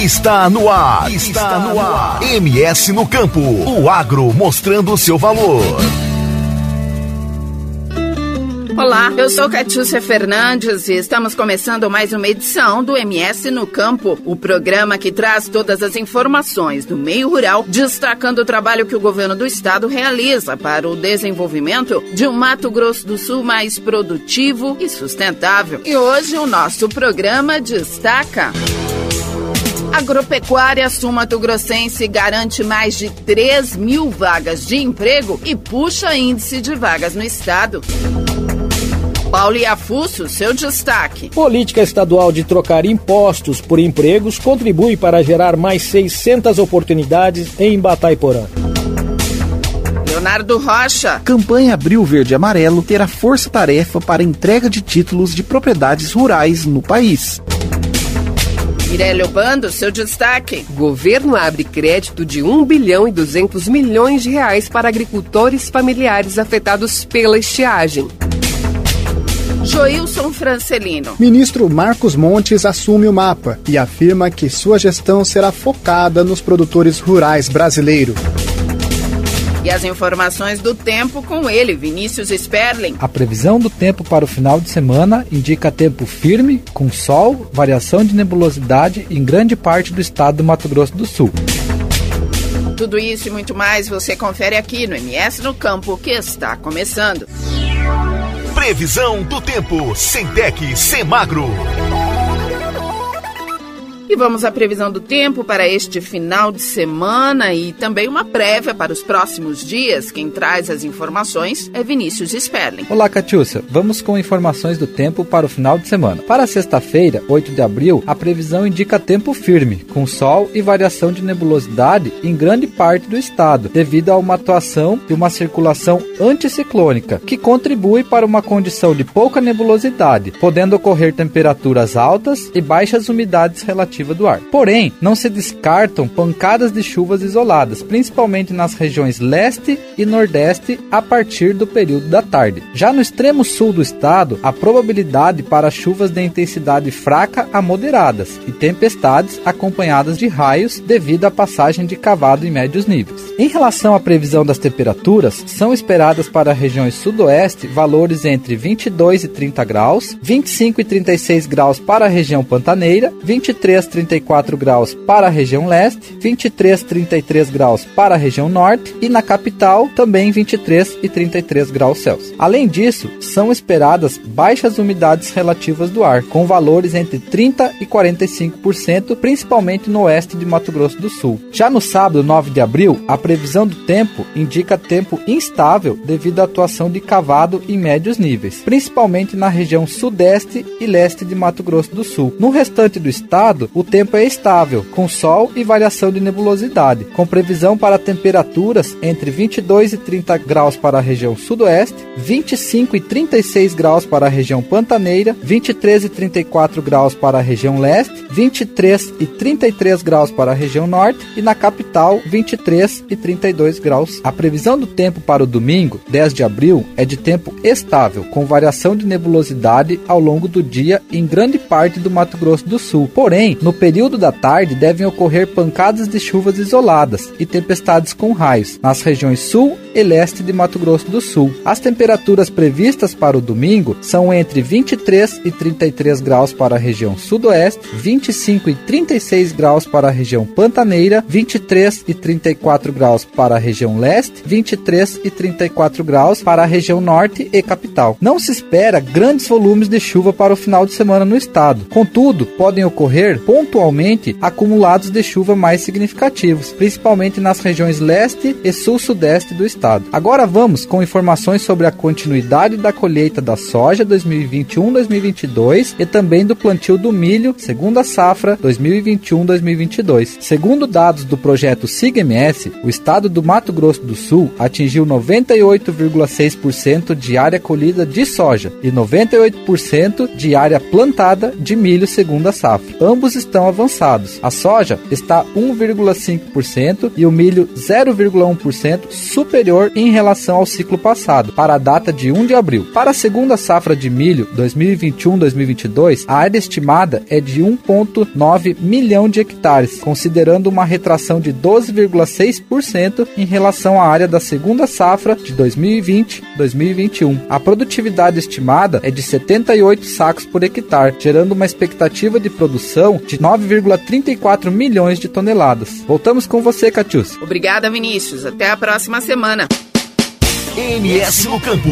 Está no ar. Está no ar. MS no campo. O agro mostrando seu valor. Olá, eu sou Catiúcia Fernandes e estamos começando mais uma edição do MS no Campo, o programa que traz todas as informações do meio rural, destacando o trabalho que o governo do estado realiza para o desenvolvimento de um Mato Grosso do Sul mais produtivo e sustentável. E hoje o nosso programa destaca. Agropecuária Sumato Grossense garante mais de 3 mil vagas de emprego e puxa índice de vagas no estado. Paulo Iafusso, seu destaque. Política estadual de trocar impostos por empregos contribui para gerar mais 600 oportunidades em Bataiporã. Leonardo Rocha. Campanha Abril Verde Amarelo terá força-tarefa para entrega de títulos de propriedades rurais no país. Mirélio Bando, seu destaque. Governo abre crédito de 1 bilhão e 200 milhões de reais para agricultores familiares afetados pela estiagem. Joilson Francelino. Ministro Marcos Montes assume o mapa e afirma que sua gestão será focada nos produtores rurais brasileiros. E as informações do tempo com ele, Vinícius Sperling. A previsão do tempo para o final de semana indica tempo firme, com sol, variação de nebulosidade em grande parte do estado do Mato Grosso do Sul. Tudo isso e muito mais você confere aqui no MS no Campo, que está começando. Previsão do tempo, sem tec, sem magro. E vamos à previsão do tempo para este final de semana e também uma prévia para os próximos dias. Quem traz as informações é Vinícius Sperling. Olá, Catiúcia. Vamos com informações do tempo para o final de semana. Para sexta-feira, 8 de abril, a previsão indica tempo firme, com sol e variação de nebulosidade em grande parte do estado, devido a uma atuação de uma circulação anticiclônica, que contribui para uma condição de pouca nebulosidade, podendo ocorrer temperaturas altas e baixas umidades relativas do ar. Porém, não se descartam pancadas de chuvas isoladas, principalmente nas regiões leste e nordeste a partir do período da tarde. Já no extremo sul do estado, a probabilidade para chuvas de intensidade fraca a moderadas e tempestades acompanhadas de raios devido à passagem de cavado em médios níveis. Em relação à previsão das temperaturas, são esperadas para regiões sudoeste valores entre 22 e 30 graus, 25 e 36 graus para a região pantaneira, 23 34 graus para a região leste, 23 33 graus para a região norte e na capital também 23 e 33 graus Celsius. Além disso, são esperadas baixas umidades relativas do ar, com valores entre 30 e 45%, principalmente no oeste de Mato Grosso do Sul. Já no sábado, 9 de abril, a previsão do tempo indica tempo instável devido à atuação de cavado em médios níveis, principalmente na região sudeste e leste de Mato Grosso do Sul. No restante do estado, o tempo é estável, com sol e variação de nebulosidade, com previsão para temperaturas entre 22 e 30 graus para a região sudoeste, 25 e 36 graus para a região pantaneira, 23 e 34 graus para a região leste, 23 e 33 graus para a região norte e na capital 23 e 32 graus. A previsão do tempo para o domingo, 10 de abril, é de tempo estável, com variação de nebulosidade ao longo do dia em grande parte do Mato Grosso do Sul. Porém, no no período da tarde devem ocorrer pancadas de chuvas isoladas e tempestades com raios nas regiões sul e leste de Mato Grosso do Sul. As temperaturas previstas para o domingo são entre 23 e 33 graus para a região sudoeste, 25 e 36 graus para a região pantaneira, 23 e 34 graus para a região leste, 23 e 34 graus para a região norte e capital. Não se espera grandes volumes de chuva para o final de semana no estado. Contudo, podem ocorrer pontualmente acumulados de chuva mais significativos, principalmente nas regiões leste e sul-sudeste do estado. Agora vamos com informações sobre a continuidade da colheita da soja 2021-2022 e também do plantio do milho, segunda safra 2021-2022. Segundo dados do projeto SIGMS, o estado do Mato Grosso do Sul atingiu 98,6% de área colhida de soja e 98% de área plantada de milho segunda safra. Ambos estão avançados. A soja está 1,5% e o milho 0,1% superior em relação ao ciclo passado, para a data de 1 de abril. Para a segunda safra de milho 2021-2022, a área estimada é de 1,9 milhão de hectares, considerando uma retração de 12,6% em relação à área da segunda safra de 2020-2021. A produtividade estimada é de 78 sacos por hectare, gerando uma expectativa de produção de 9,34 milhões de toneladas. Voltamos com você, Catius. Obrigada, Vinícius. Até a próxima semana. MS no Campo.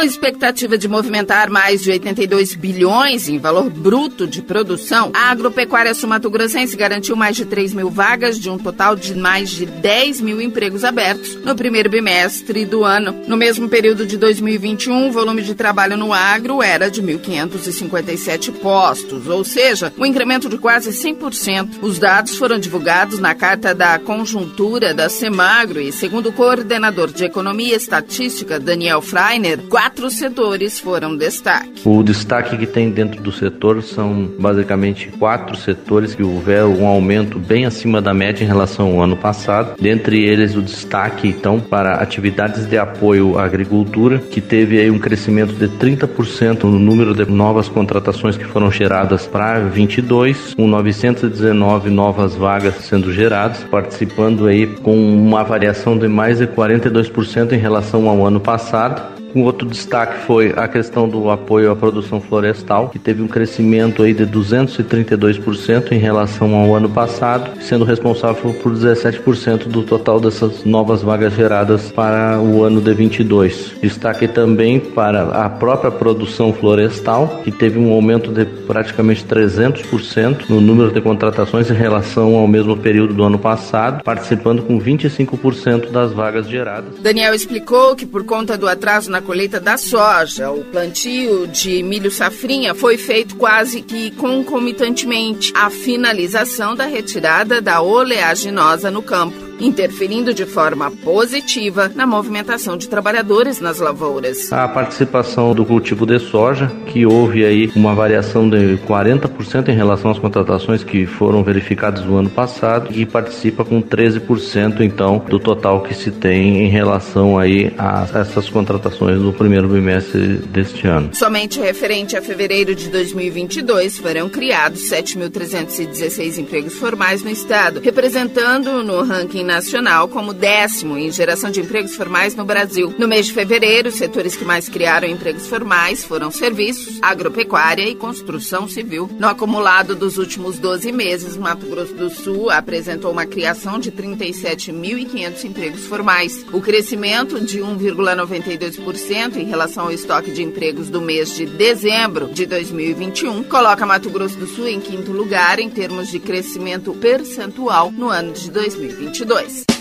Com expectativa de movimentar mais de 82 bilhões em valor bruto de produção, a agropecuária sumatogrossense garantiu mais de 3 mil vagas de um total de mais de 10 mil empregos abertos no primeiro bimestre do ano. No mesmo período de 2021, o volume de trabalho no agro era de 1.557 postos, ou seja, um incremento de quase 100%. Os dados foram divulgados na carta da conjuntura da Semagro e, segundo o coordenador de Economia e Estatística, Daniel Freiner, quatro setores foram destaque. O destaque que tem dentro do setor são basicamente quatro setores que houveram um aumento bem acima da média em relação ao ano passado. Dentre eles, o destaque então para atividades de apoio à agricultura, que teve aí um crescimento de 30% no número de novas contratações que foram geradas para 22, com 919 novas vagas sendo geradas, participando aí com uma variação de mais de 42 2% em relação ao ano passado. Um outro destaque foi a questão do apoio à produção florestal, que teve um crescimento aí de 232% em relação ao ano passado, sendo responsável por 17% do total dessas novas vagas geradas para o ano de 22. Destaque também para a própria produção florestal, que teve um aumento de praticamente 300% no número de contratações em relação ao mesmo período do ano passado, participando com 25% das vagas geradas. Daniel explicou que por conta do atraso na colheita da soja. O plantio de milho safrinha foi feito quase que concomitantemente à finalização da retirada da oleaginosa no campo interferindo de forma positiva na movimentação de trabalhadores nas lavouras. A participação do cultivo de soja, que houve aí uma variação de 40% em relação às contratações que foram verificadas no ano passado e participa com 13% então do total que se tem em relação aí a essas contratações no primeiro bimestre deste ano. Somente referente a fevereiro de 2022 foram criados 7.316 empregos formais no estado, representando no ranking nacional como décimo em geração de empregos formais no Brasil. No mês de fevereiro, os setores que mais criaram empregos formais foram serviços, agropecuária e construção civil. No acumulado dos últimos 12 meses, Mato Grosso do Sul apresentou uma criação de 37.500 empregos formais. O crescimento de 1,92% em relação ao estoque de empregos do mês de dezembro de 2021 coloca Mato Grosso do Sul em quinto lugar em termos de crescimento percentual no ano de 2022. choice.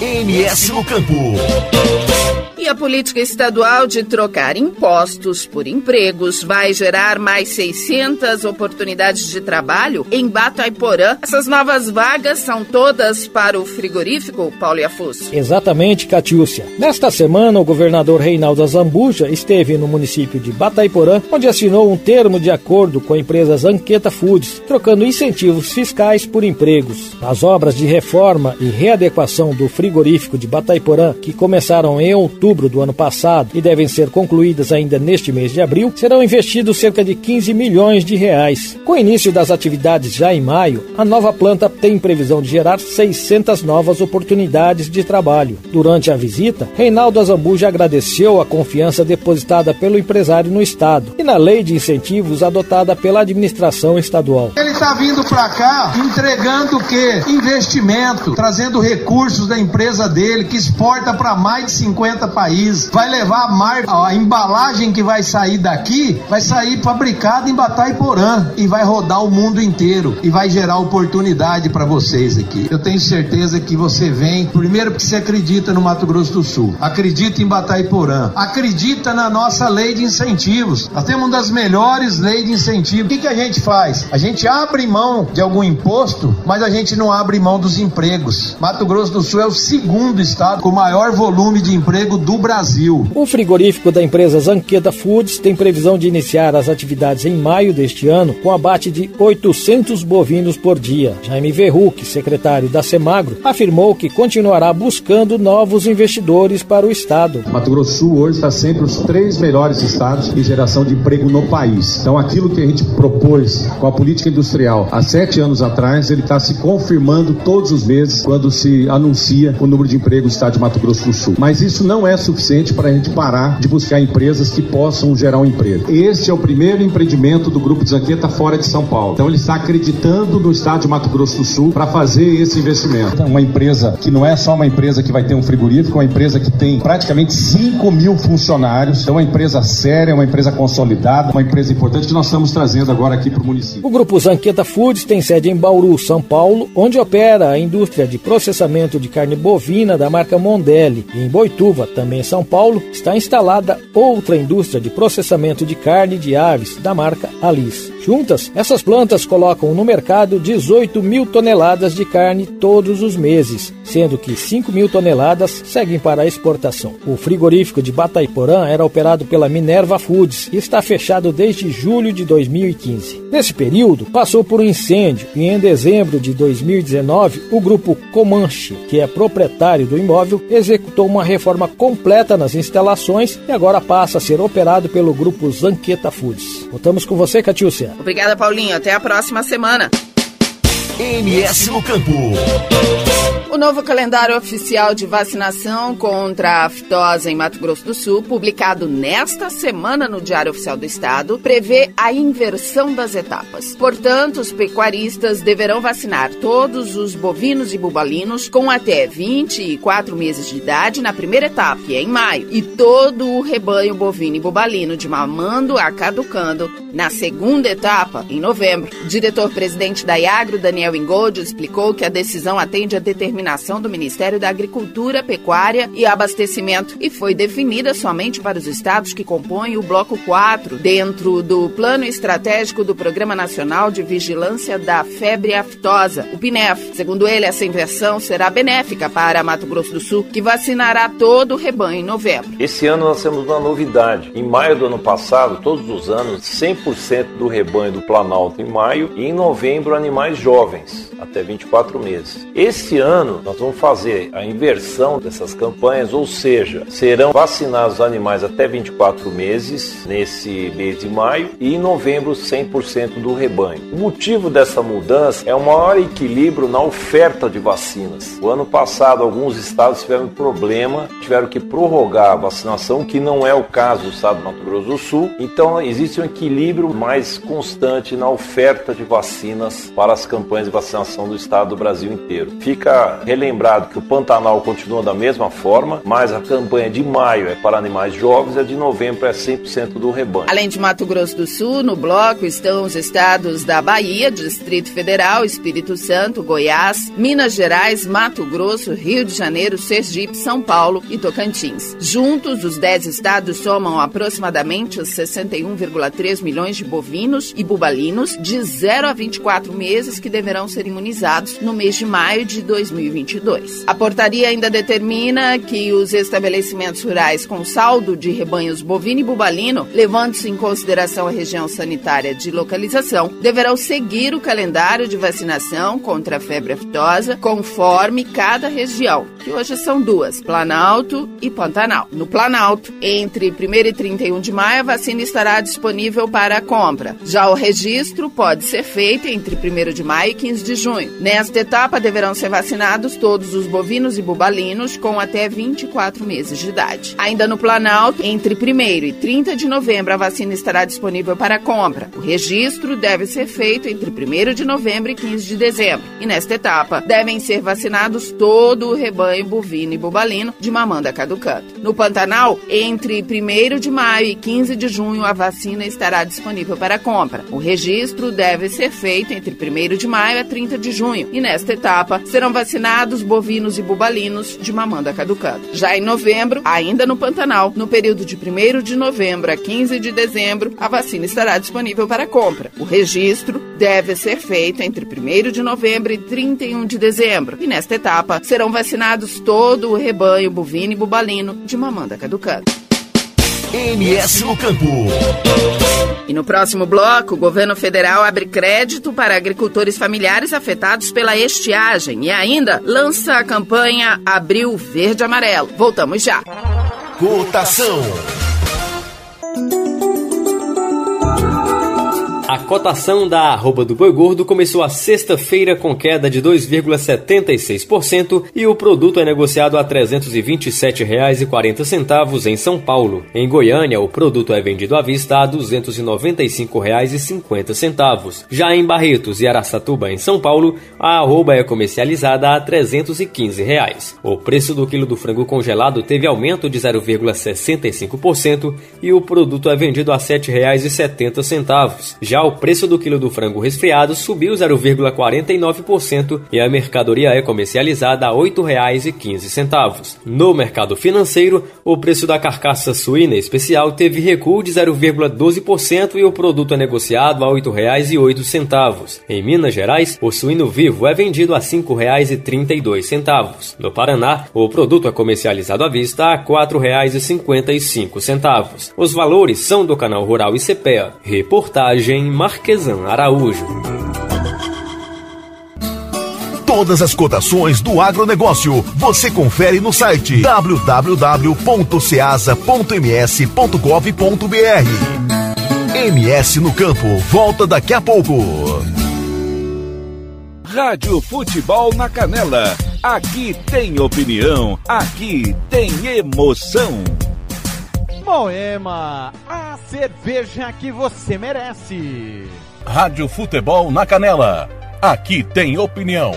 MS no Campo. E a política estadual de trocar impostos por empregos vai gerar mais 600 oportunidades de trabalho em Bataiporã. Essas novas vagas são todas para o frigorífico, Paulo Iafus? Exatamente, Catiúcia. Nesta semana, o governador Reinaldo Azambuja esteve no município de Bataiporã, onde assinou um termo de acordo com a empresa Zanqueta Foods, trocando incentivos fiscais por empregos. As obras de reforma e readequação do frigorífico de Bataiporã, que começaram em outubro outubro do ano passado e devem ser concluídas ainda neste mês de abril, serão investidos cerca de 15 milhões de reais. Com o início das atividades já em maio, a nova planta tem previsão de gerar 600 novas oportunidades de trabalho. Durante a visita, Reinaldo Azambuja agradeceu a confiança depositada pelo empresário no Estado e na lei de incentivos adotada pela administração estadual. Ele está vindo para cá entregando o quê? Investimento, trazendo recursos da empresa dele que exporta para mais de 50 país, vai levar a marca, a embalagem que vai sair daqui, vai sair fabricada em Bataiporã e vai rodar o mundo inteiro e vai gerar oportunidade para vocês aqui. Eu tenho certeza que você vem, primeiro porque você acredita no Mato Grosso do Sul, acredita em Bataiporã, acredita na nossa lei de incentivos. Nós temos uma das melhores leis de incentivo. O que, que a gente faz? A gente abre mão de algum imposto, mas a gente não abre mão dos empregos. Mato Grosso do Sul é o segundo estado com maior volume de emprego do Brasil. O frigorífico da empresa Zanqueta Foods tem previsão de iniciar as atividades em maio deste ano com abate de 800 bovinos por dia. Jaime Verruc, secretário da Semagro, afirmou que continuará buscando novos investidores para o estado. Mato Grosso do Sul hoje está sempre os três melhores estados em geração de emprego no país. Então aquilo que a gente propôs com a política industrial há sete anos atrás, ele está se confirmando todos os meses quando se anuncia o número de empregos do estado de Mato Grosso do Sul. Mas isso não é suficiente para a gente parar de buscar empresas que possam gerar um emprego. Este é o primeiro empreendimento do Grupo de Zanqueta fora de São Paulo. Então ele está acreditando no estado de Mato Grosso do Sul para fazer esse investimento. Uma empresa que não é só uma empresa que vai ter um frigorífico, é uma empresa que tem praticamente 5 mil funcionários. Então é uma empresa séria, uma empresa consolidada, uma empresa importante que nós estamos trazendo agora aqui para o município. O Grupo Zanqueta Foods tem sede em Bauru, São Paulo, onde opera a indústria de processamento de carne bovina da marca Mondelli. E em Boituva, também em São Paulo, está instalada outra indústria de processamento de carne de aves da marca Alice. Juntas, essas plantas colocam no mercado 18 mil toneladas de carne todos os meses, sendo que 5 mil toneladas seguem para a exportação. O frigorífico de Bataiporã era operado pela Minerva Foods e está fechado desde julho de 2015. Nesse período, passou por um incêndio e em dezembro de 2019, o grupo Comanche, que é proprietário do imóvel, executou uma reforma completa nas instalações e agora passa a ser operado pelo grupo Zanqueta Foods. Voltamos com você, Catiúcia. Obrigada, Paulinho. Até a próxima semana. MS no Campo. O novo calendário oficial de vacinação contra a aftosa em Mato Grosso do Sul, publicado nesta semana no Diário Oficial do Estado, prevê a inversão das etapas. Portanto, os pecuaristas deverão vacinar todos os bovinos e bubalinos com até 24 meses de idade na primeira etapa, que é em maio, e todo o rebanho bovino e bubalino de mamando a caducando na segunda etapa, em novembro. O diretor-presidente da Iagro, Daniel Ingold, explicou que a decisão atende a determinação do Ministério da Agricultura, Pecuária e Abastecimento e foi definida somente para os estados que compõem o Bloco 4, dentro do Plano Estratégico do Programa Nacional de Vigilância da Febre Aftosa, o PINEF. Segundo ele, essa inversão será benéfica para Mato Grosso do Sul, que vacinará todo o rebanho em novembro. Esse ano nós temos uma novidade. Em maio do ano passado, todos os anos, 100% do rebanho do Planalto em maio e em novembro animais jovens, até 24 meses. Esse ano nós vamos fazer a inversão dessas campanhas, ou seja, serão vacinados animais até 24 meses nesse mês de maio e em novembro 100% do rebanho. O motivo dessa mudança é um maior equilíbrio na oferta de vacinas. O ano passado alguns estados tiveram problema, tiveram que prorrogar a vacinação, que não é o caso do estado do Mato Grosso do Sul. Então existe um equilíbrio mais constante na oferta de vacinas para as campanhas de vacinação do estado do Brasil inteiro. Fica relembrado que o Pantanal continua da mesma forma, mas a campanha de maio é para animais jovens e a de novembro é 100% do rebanho. Além de Mato Grosso do Sul, no bloco estão os estados da Bahia, Distrito Federal, Espírito Santo, Goiás, Minas Gerais, Mato Grosso, Rio de Janeiro, Sergipe, São Paulo e Tocantins. Juntos, os 10 estados somam aproximadamente 61,3 milhões de bovinos e bubalinos de 0 a 24 meses que deverão ser imunizados no mês de maio de 2020. 2022. A portaria ainda determina que os estabelecimentos rurais com saldo de rebanhos bovino e bubalino, levando-se em consideração a região sanitária de localização, deverão seguir o calendário de vacinação contra a febre aftosa conforme cada região, que hoje são duas, Planalto e Pantanal. No Planalto, entre 1 e 31 de maio, a vacina estará disponível para a compra. Já o registro pode ser feito entre 1 de maio e 15 de junho. Nesta etapa, deverão ser vacinados todos os bovinos e bubalinos com até 24 meses de idade. Ainda no Planalto, entre 1 e 30 de novembro, a vacina estará disponível para compra. O registro deve ser feito entre 1 de novembro e 15 de dezembro. E nesta etapa, devem ser vacinados todo o rebanho bovino e bubalino de mamanda caducando. No Pantanal, entre 1 de maio e 15 de junho, a vacina estará disponível para compra. O registro deve ser feito entre 1 de maio a 30 de junho. E nesta etapa, serão vacinados ganados, bovinos e bubalinos de mamanda caducada. Já em novembro, ainda no Pantanal, no período de 1 de novembro a 15 de dezembro, a vacina estará disponível para compra. O registro deve ser feito entre 1 de novembro e 31 de dezembro. E nesta etapa serão vacinados todo o rebanho bovino e bubalino de mamanda caducando. MS no Campo. E no próximo bloco, o governo federal abre crédito para agricultores familiares afetados pela estiagem e ainda lança a campanha Abril Verde Amarelo. Voltamos já. Cotação. A cotação da arroba do boi gordo começou a sexta-feira com queda de 2,76% e o produto é negociado a R$ 327,40 em São Paulo. Em Goiânia, o produto é vendido à vista a R$ 295,50. Já em Barretos e Araçatuba, em São Paulo, a arroba é comercializada a 315 reais. O preço do quilo do frango congelado teve aumento de 0,65% e o produto é vendido a R$ 7,70. Já já o preço do quilo do frango resfriado subiu 0,49% e a mercadoria é comercializada a R$ 8,15. No mercado financeiro, o preço da carcaça suína especial teve recuo de 0,12% e o produto é negociado a R$ 8,08. Em Minas Gerais, o suíno vivo é vendido a R$ 5,32. No Paraná, o produto é comercializado à vista a R$ 4,55. Os valores são do canal Rural e CPEA. Reportagem Marquesan Araújo. Todas as cotações do agronegócio você confere no site www.ceasa.ms.gov.br. MS no campo, volta daqui a pouco. Rádio Futebol na Canela. Aqui tem opinião, aqui tem emoção. Moema, a cerveja que você merece. Rádio Futebol na Canela. Aqui tem opinião.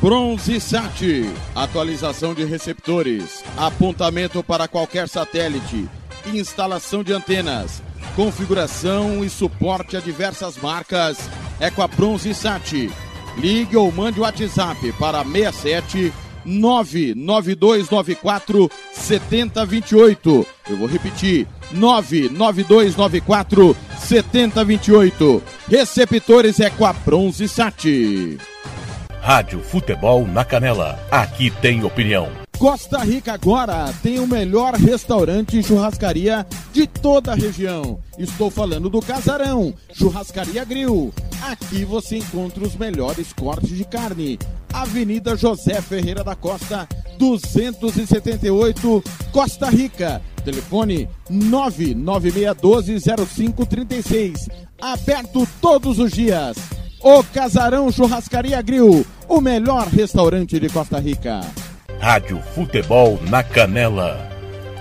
Bronze Sat, atualização de receptores, apontamento para qualquer satélite, instalação de antenas, configuração e suporte a diversas marcas. É com a Bronze Sat. Ligue ou mande o WhatsApp para 67 99294 7028. Eu vou repetir: 99294 7028. Receptores é com a Bronze Sat. Rádio Futebol na Canela. Aqui tem opinião. Costa Rica agora tem o melhor restaurante e churrascaria de toda a região. Estou falando do Casarão, Churrascaria Grill. Aqui você encontra os melhores cortes de carne. Avenida José Ferreira da Costa, 278, Costa Rica. Telefone 996120536. Aberto todos os dias. O Casarão Churrascaria Grill, o melhor restaurante de Costa Rica. Rádio Futebol na Canela.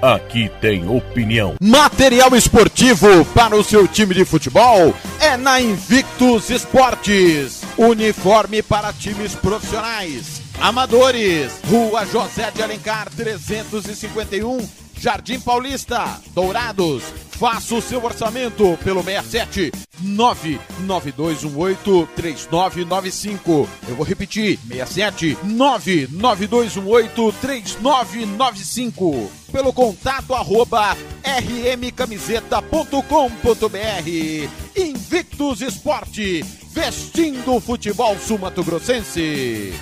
Aqui tem opinião. Material esportivo para o seu time de futebol é na Invictus Esportes. Uniforme para times profissionais, amadores. Rua José de Alencar 351, Jardim Paulista, Dourados. Faça o seu orçamento pelo 67 99218 3995. Eu vou repetir: 67 99218 3995. Pelo contato arroba rmcamiseta.com.br. Invictus Esporte, vestindo o futebol sumatogrossense.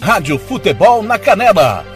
Rádio Futebol na Canela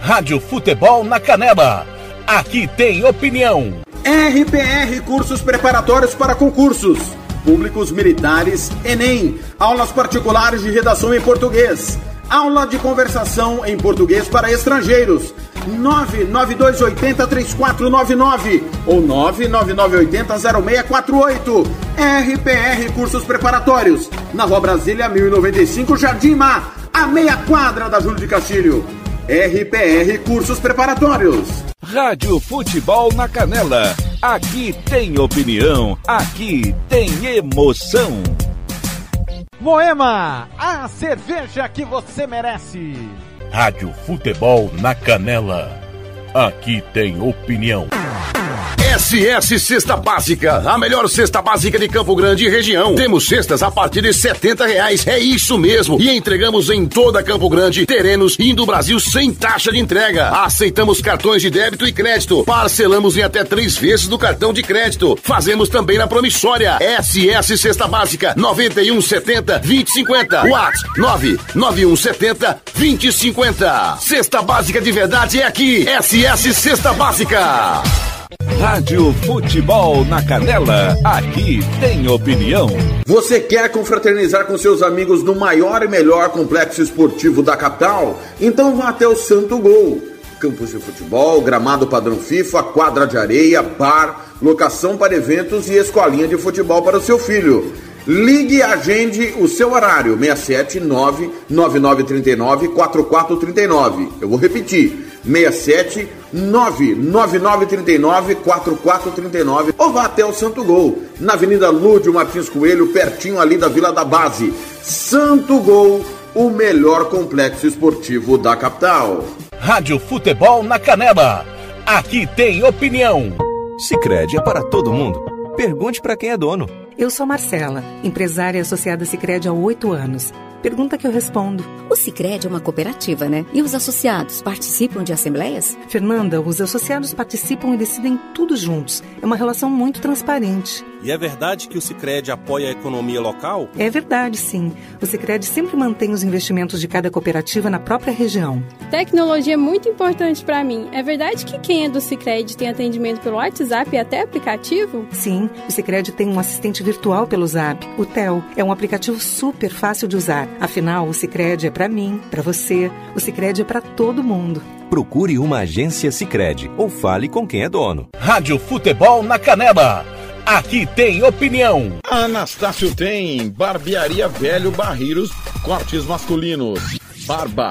Rádio Futebol na Canela. Aqui tem opinião. RPR Cursos Preparatórios para Concursos. Públicos Militares, Enem. Aulas particulares de redação em português. Aula de conversação em português para estrangeiros. 992803499 ou 999800648. RPR Cursos Preparatórios. Na Rua Brasília 1095, Jardim Mar. A meia quadra da Júlio de Castilho. RPR Cursos Preparatórios. Rádio Futebol na Canela. Aqui tem opinião, aqui tem emoção. Moema, a cerveja que você merece. Rádio Futebol na Canela. Aqui tem opinião. SS Cesta Básica, a melhor cesta básica de Campo Grande e região. Temos cestas a partir de setenta reais, é isso mesmo. E entregamos em toda Campo Grande, terrenos e do Brasil sem taxa de entrega. Aceitamos cartões de débito e crédito. Parcelamos em até três vezes no cartão de crédito. Fazemos também na promissória. SS Cesta Básica, 9170 2050. WhatsApp 99170 2050. Cesta Básica de verdade é aqui. SS Cesta Básica. Rádio Futebol na Canela. Aqui tem opinião. Você quer confraternizar com seus amigos no maior e melhor complexo esportivo da capital? Então vá até o Santo Gol. Campos de futebol, gramado padrão FIFA, quadra de areia, bar, locação para eventos e escolinha de futebol para o seu filho. Ligue e agende o seu horário, 679 9939 4439. Eu vou repetir, 67 99939 4439 ou vá até o Santo Gol, na Avenida Lúdio Martins Coelho, pertinho ali da Vila da Base. Santo Gol, o melhor complexo esportivo da capital. Rádio Futebol na Canela. Aqui tem opinião. Sicredi é para todo mundo. Pergunte para quem é dono. Eu sou Marcela, empresária associada Sicredi há oito anos. Pergunta que eu respondo. O Sicredi é uma cooperativa, né? E os associados participam de assembleias? Fernanda, os associados participam e decidem tudo juntos. É uma relação muito transparente. E é verdade que o Sicredi apoia a economia local? É verdade, sim. O Sicredi sempre mantém os investimentos de cada cooperativa na própria região. Tecnologia é muito importante para mim. É verdade que quem é do Sicredi tem atendimento pelo WhatsApp e até aplicativo? Sim, o Sicredi tem um assistente virtual pelo Zap, o Tel. É um aplicativo super fácil de usar. Afinal, o Sicredi é para mim, para você. O Sicredi é para todo mundo. Procure uma agência Sicredi ou fale com quem é dono. Rádio Futebol na Canela. Aqui tem opinião. Anastácio tem Barbearia Velho Barreiros, cortes masculinos, barba,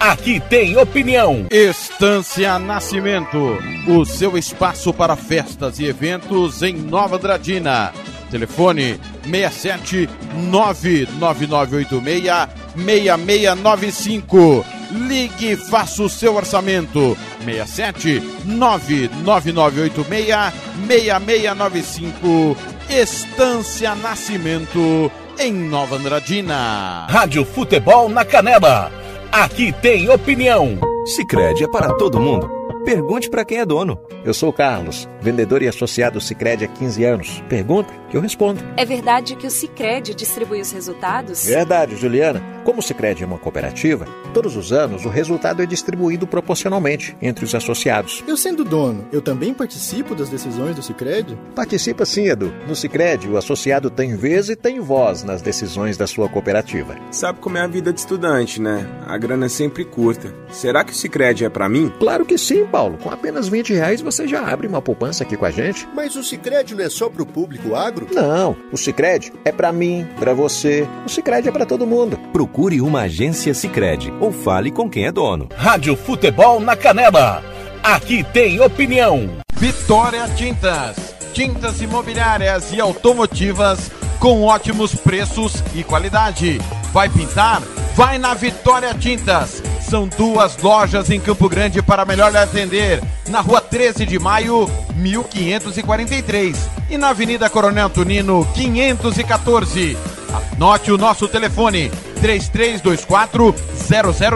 Aqui tem opinião. Estância Nascimento, o seu espaço para festas e eventos em Nova Andradina. Telefone 67 99986 6695. Ligue e faça o seu orçamento. 67 99986 6695. Estância Nascimento em Nova Andradina. Rádio Futebol na Canela. Aqui tem opinião. Sicredi é para todo mundo. Pergunte para quem é dono. Eu sou o Carlos, vendedor e associado Sicredi há 15 anos. Pergunta que eu respondo. É verdade que o Sicredi distribui os resultados? Verdade, Juliana. Como o Sicredi é uma cooperativa, todos os anos o resultado é distribuído proporcionalmente entre os associados. Eu sendo dono, eu também participo das decisões do Sicredi? Participa sim, Edu. No Sicredi, o associado tem vez e tem voz nas decisões da sua cooperativa. Sabe como é a vida de estudante, né? A grana é sempre curta. Será que o Sicredi é para mim? Claro que sim, Paulo. Com apenas 20 reais você já abre uma poupança aqui com a gente. Mas o Sicredi não é só pro público agro? Não, o Sicredi é para mim, para você. O Sicredi é para todo mundo. Procure uma agência Sicredi ou fale com quem é dono. Rádio Futebol na Canela. Aqui tem opinião. Vitória Tintas. Tintas imobiliárias e automotivas com ótimos preços e qualidade. Vai pintar? Vai na Vitória Tintas. São duas lojas em Campo Grande para melhor lhe atender. Na rua 13 de maio, 1543. E na Avenida Coronel Antonino, 514. Anote o nosso telefone: 3324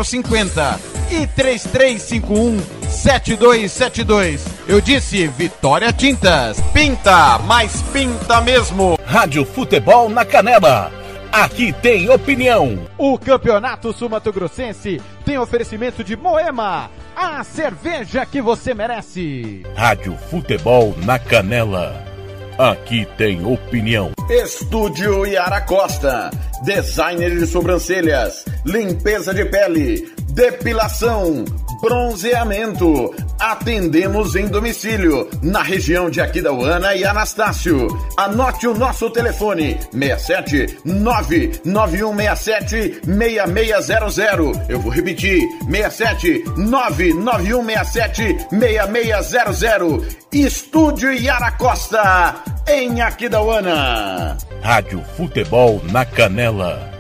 0050 e 3351 7272. Eu disse Vitória Tintas. Pinta, mas pinta mesmo. Rádio Futebol na Canela. Aqui tem opinião. O Campeonato Sumato Grossense tem oferecimento de Moema, a cerveja que você merece. Rádio Futebol na Canela. aqui tem opinião. Estúdio Yara Costa, designer de sobrancelhas, limpeza de pele, depilação, bronzeamento. Atendemos em domicílio, na região de Aquidauana e Anastácio. Anote o nosso telefone: 67 99167 6600. Eu vou repetir: 67 99167 6600. Estúdio Yara Costa, em Aquidauana. Rádio Futebol na Canela.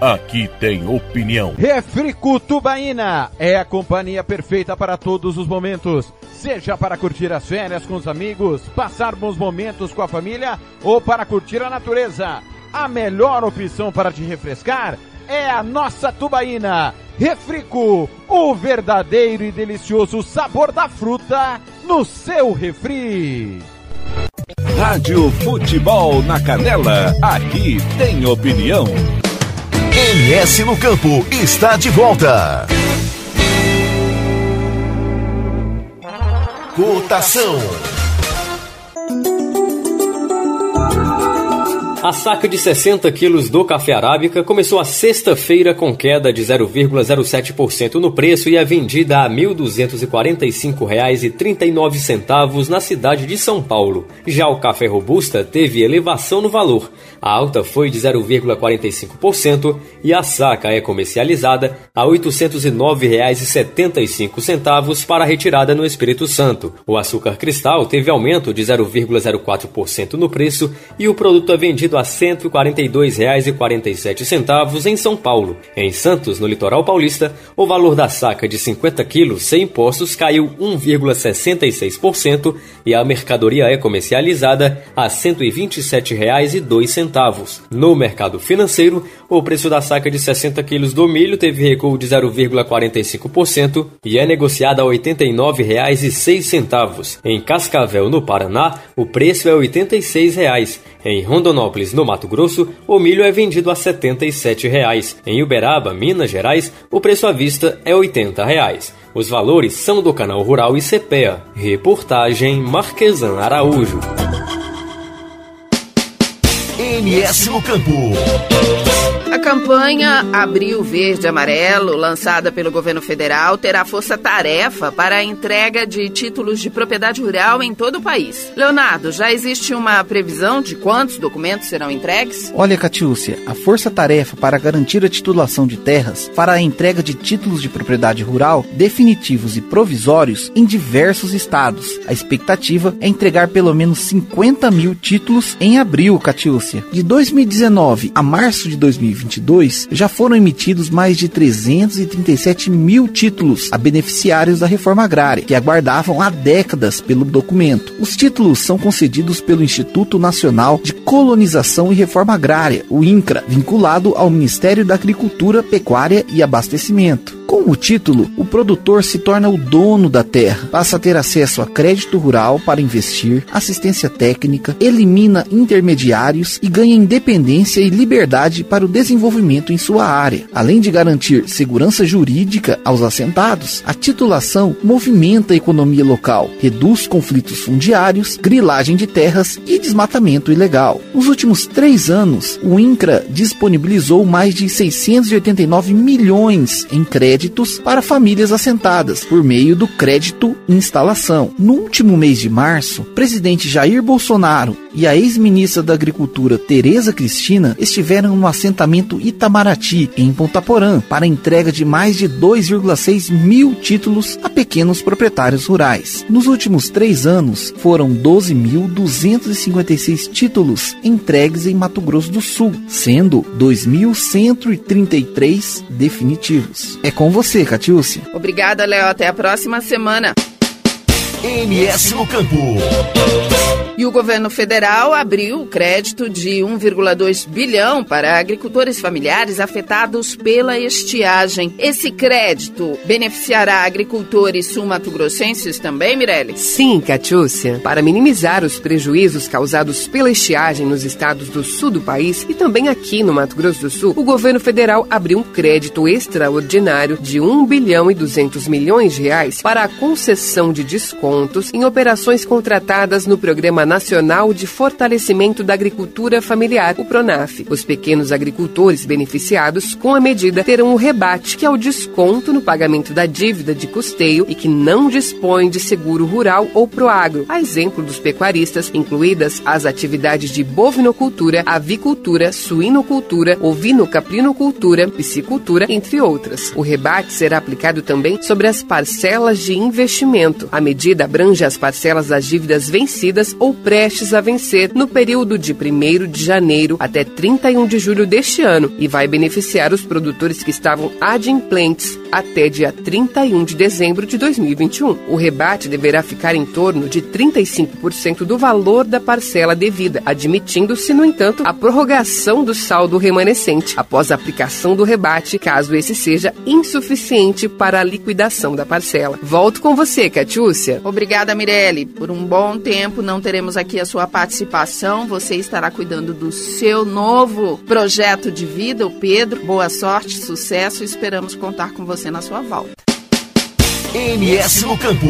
Aqui tem opinião. Refrico Tubaína é a companhia perfeita para todos os momentos. Seja para curtir as férias com os amigos, passar bons momentos com a família ou para curtir a natureza. A melhor opção para te refrescar é a nossa Tubaína. Refrico, o verdadeiro e delicioso sabor da fruta no seu refri. Rádio Futebol na Canela. Aqui tem opinião. MS no Campo está de volta. Cotação. A saca de 60 quilos do café arábica começou a sexta-feira com queda de 0,07% no preço e é vendida a R$ 1.245,39 na cidade de São Paulo. Já o café robusta teve elevação no valor. A alta foi de 0,45% e a saca é comercializada a R$ 809,75 para retirada no Espírito Santo. O açúcar cristal teve aumento de 0,04% no preço e o produto é vendido a R$ 142,47 em São Paulo. Em Santos, no litoral paulista, o valor da saca de 50 quilos sem impostos caiu 1,66% e a mercadoria é comercializada a R$ 127,02. No mercado financeiro, o preço da saca de 60 quilos do milho teve recuo de 0,45% e é negociada a R$ 89,06. Em Cascavel, no Paraná, o preço é R$ 86,00. Em Rondonópolis, no Mato Grosso, o milho é vendido a R$ 77,00. Em Uberaba, Minas Gerais, o preço à vista é R$ 80,00. Os valores são do Canal Rural e CPEA. Reportagem Marquesan Araújo. MS no Campo. A campanha Abril Verde Amarelo, lançada pelo governo federal, terá força-tarefa para a entrega de títulos de propriedade rural em todo o país. Leonardo, já existe uma previsão de quantos documentos serão entregues? Olha, Catiúcia, a força-tarefa para garantir a titulação de terras fará a entrega de títulos de propriedade rural definitivos e provisórios em diversos estados. A expectativa é entregar pelo menos 50 mil títulos em abril, Catiúcia. De 2019 a março de 2022, já foram emitidos mais de 337 mil títulos a beneficiários da reforma agrária, que aguardavam há décadas pelo documento. Os títulos são concedidos pelo Instituto Nacional de Colonização e Reforma Agrária, o INCRA, vinculado ao Ministério da Agricultura, Pecuária e Abastecimento. Com o título, o produtor se torna o dono da terra, passa a ter acesso a crédito rural para investir, assistência técnica, elimina intermediários e ganha independência e liberdade para o desenvolvimento em sua área. Além de garantir segurança jurídica aos assentados, a titulação movimenta a economia local, reduz conflitos fundiários, grilagem de terras e desmatamento ilegal. Nos últimos três anos, o INCRA disponibilizou mais de 689 milhões em crédito créditos para famílias assentadas por meio do crédito instalação. No último mês de março, presidente Jair Bolsonaro e a ex-ministra da Agricultura Tereza Cristina estiveram no assentamento Itamaraty, em Ponta Porã, para entrega de mais de 2,6 mil títulos a pequenos proprietários rurais. Nos últimos três anos, foram 12.256 títulos entregues em Mato Grosso do Sul, sendo 2.133 definitivos. É com você, Catiúcia. Obrigada, Léo. Até a próxima semana. MS no Campo. E o governo federal abriu crédito de 1,2 bilhão para agricultores familiares afetados pela estiagem. Esse crédito beneficiará agricultores sul-mato-grossenses também, Mirelle? Sim, Catiúcia. Para minimizar os prejuízos causados pela estiagem nos estados do sul do país e também aqui no Mato Grosso do Sul, o governo federal abriu um crédito extraordinário de 1 bilhão e 200 milhões de reais para a concessão de descontos em operações contratadas no programa Nacional de Fortalecimento da Agricultura Familiar, o PRONAF. Os pequenos agricultores beneficiados com a medida terão o rebate, que é o desconto no pagamento da dívida de custeio e que não dispõe de seguro rural ou proagro, a exemplo dos pecuaristas, incluídas as atividades de bovinocultura, avicultura, suinocultura, ovino-caprinocultura, piscicultura, entre outras. O rebate será aplicado também sobre as parcelas de investimento. A medida abrange as parcelas das dívidas vencidas ou prestes a vencer no período de 1 de janeiro até 31 de julho deste ano e vai beneficiar os produtores que estavam adimplentes até dia 31 de dezembro de 2021. O rebate deverá ficar em torno de 35% do valor da parcela devida, admitindo-se, no entanto, a prorrogação do saldo remanescente após a aplicação do rebate, caso esse seja insuficiente para a liquidação da parcela. Volto com você, Catiúcia. Obrigada, Mirelle. Por um bom tempo não teremos aqui a sua participação. Você estará cuidando do seu novo projeto de vida, o Pedro. Boa sorte, sucesso. Esperamos contar com você na sua volta. MS no Campo.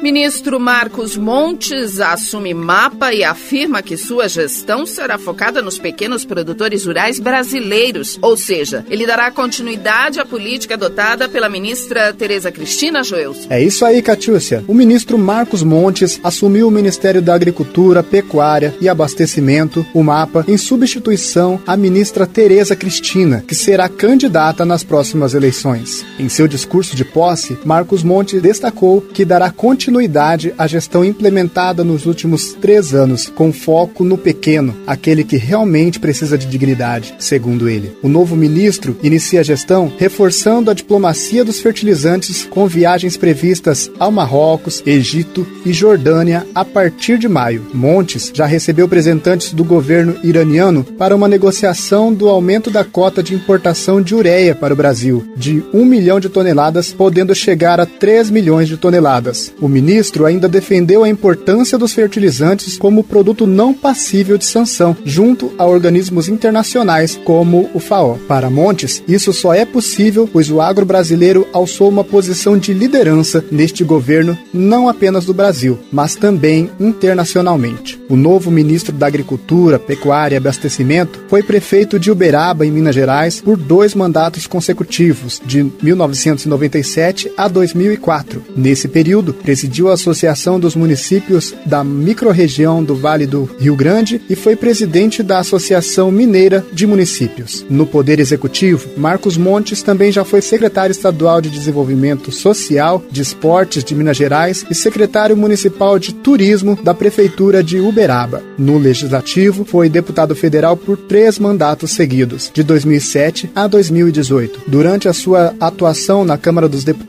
Ministro Marcos Montes assume mapa e afirma que sua gestão será focada nos pequenos produtores rurais brasileiros, ou seja, ele dará continuidade à política adotada pela ministra Tereza Cristina Joels. É isso aí, Catiúcia. O ministro Marcos Montes assumiu o Ministério da Agricultura, Pecuária e Abastecimento, o MAPA, em substituição à ministra Tereza Cristina, que será candidata nas próximas eleições. Em seu discurso de posse, Marcos Montes destacou que dará continuidade continuidade à gestão implementada nos últimos três anos, com foco no pequeno, aquele que realmente precisa de dignidade, segundo ele. O novo ministro inicia a gestão reforçando a diplomacia dos fertilizantes com viagens previstas ao Marrocos, Egito e Jordânia a partir de maio. Montes já recebeu representantes do governo iraniano para uma negociação do aumento da cota de importação de ureia para o Brasil, de 1 milhão de toneladas, podendo chegar a 3 milhões de toneladas. O ministro ainda defendeu a importância dos fertilizantes como produto não passível de sanção, junto a organismos internacionais como o FAO. Para Montes, isso só é possível pois o agro brasileiro alçou uma posição de liderança neste governo, não apenas do Brasil, mas também internacionalmente. O novo ministro da Agricultura, Pecuária e Abastecimento foi prefeito de Uberaba, em Minas Gerais, por dois mandatos consecutivos, de 1997 a 2004. Nesse período, presidiu a Associação dos Municípios da Microrregião do Vale do Rio Grande e foi presidente da Associação Mineira de Municípios. No Poder Executivo, Marcos Montes também já foi secretário estadual de Desenvolvimento Social, de Esportes de Minas Gerais e secretário municipal de Turismo da Prefeitura de Uberaba. No Legislativo, foi deputado federal por três mandatos seguidos, de 2007 a 2018. Durante a sua atuação na Câmara dos Deputados,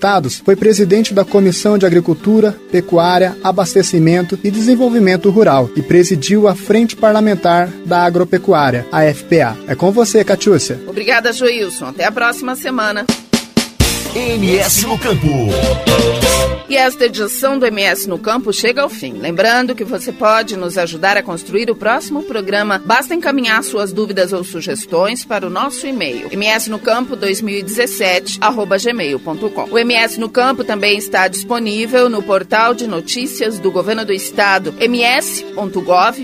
foi presidente da Comissão de Agricultura, Pecuária, Abastecimento e Desenvolvimento Rural e presidiu a Frente Parlamentar da Agropecuária, a FPA. É com você, Catiúcia. Obrigada, Joilson. Até a próxima semana. MS no Campo. E esta edição do MS no Campo chega ao fim. Lembrando que você pode nos ajudar a construir o próximo programa. Basta encaminhar suas dúvidas ou sugestões para o nosso e-mail msnocampo2017@gmail.com. O MS no Campo também está disponível no portal de notícias do Governo do Estado ms.gov.br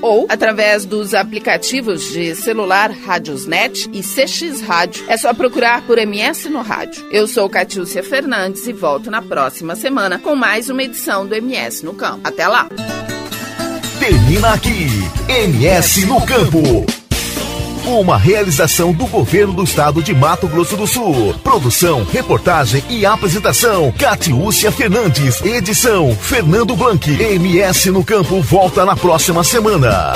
ou através dos aplicativos de celular Rádiosnet e CX Rádio. É só procurar por MS no Rádio. Eu sou Catiúcia Fernandes e volto na próxima semana com mais uma edição do MS no Campo. Até lá! Termina aqui, MS no Campo. Uma realização do governo do estado de Mato Grosso do Sul. Produção, reportagem e apresentação: Catiúcia Fernandes. Edição: Fernando Blanc. MS no Campo volta na próxima semana.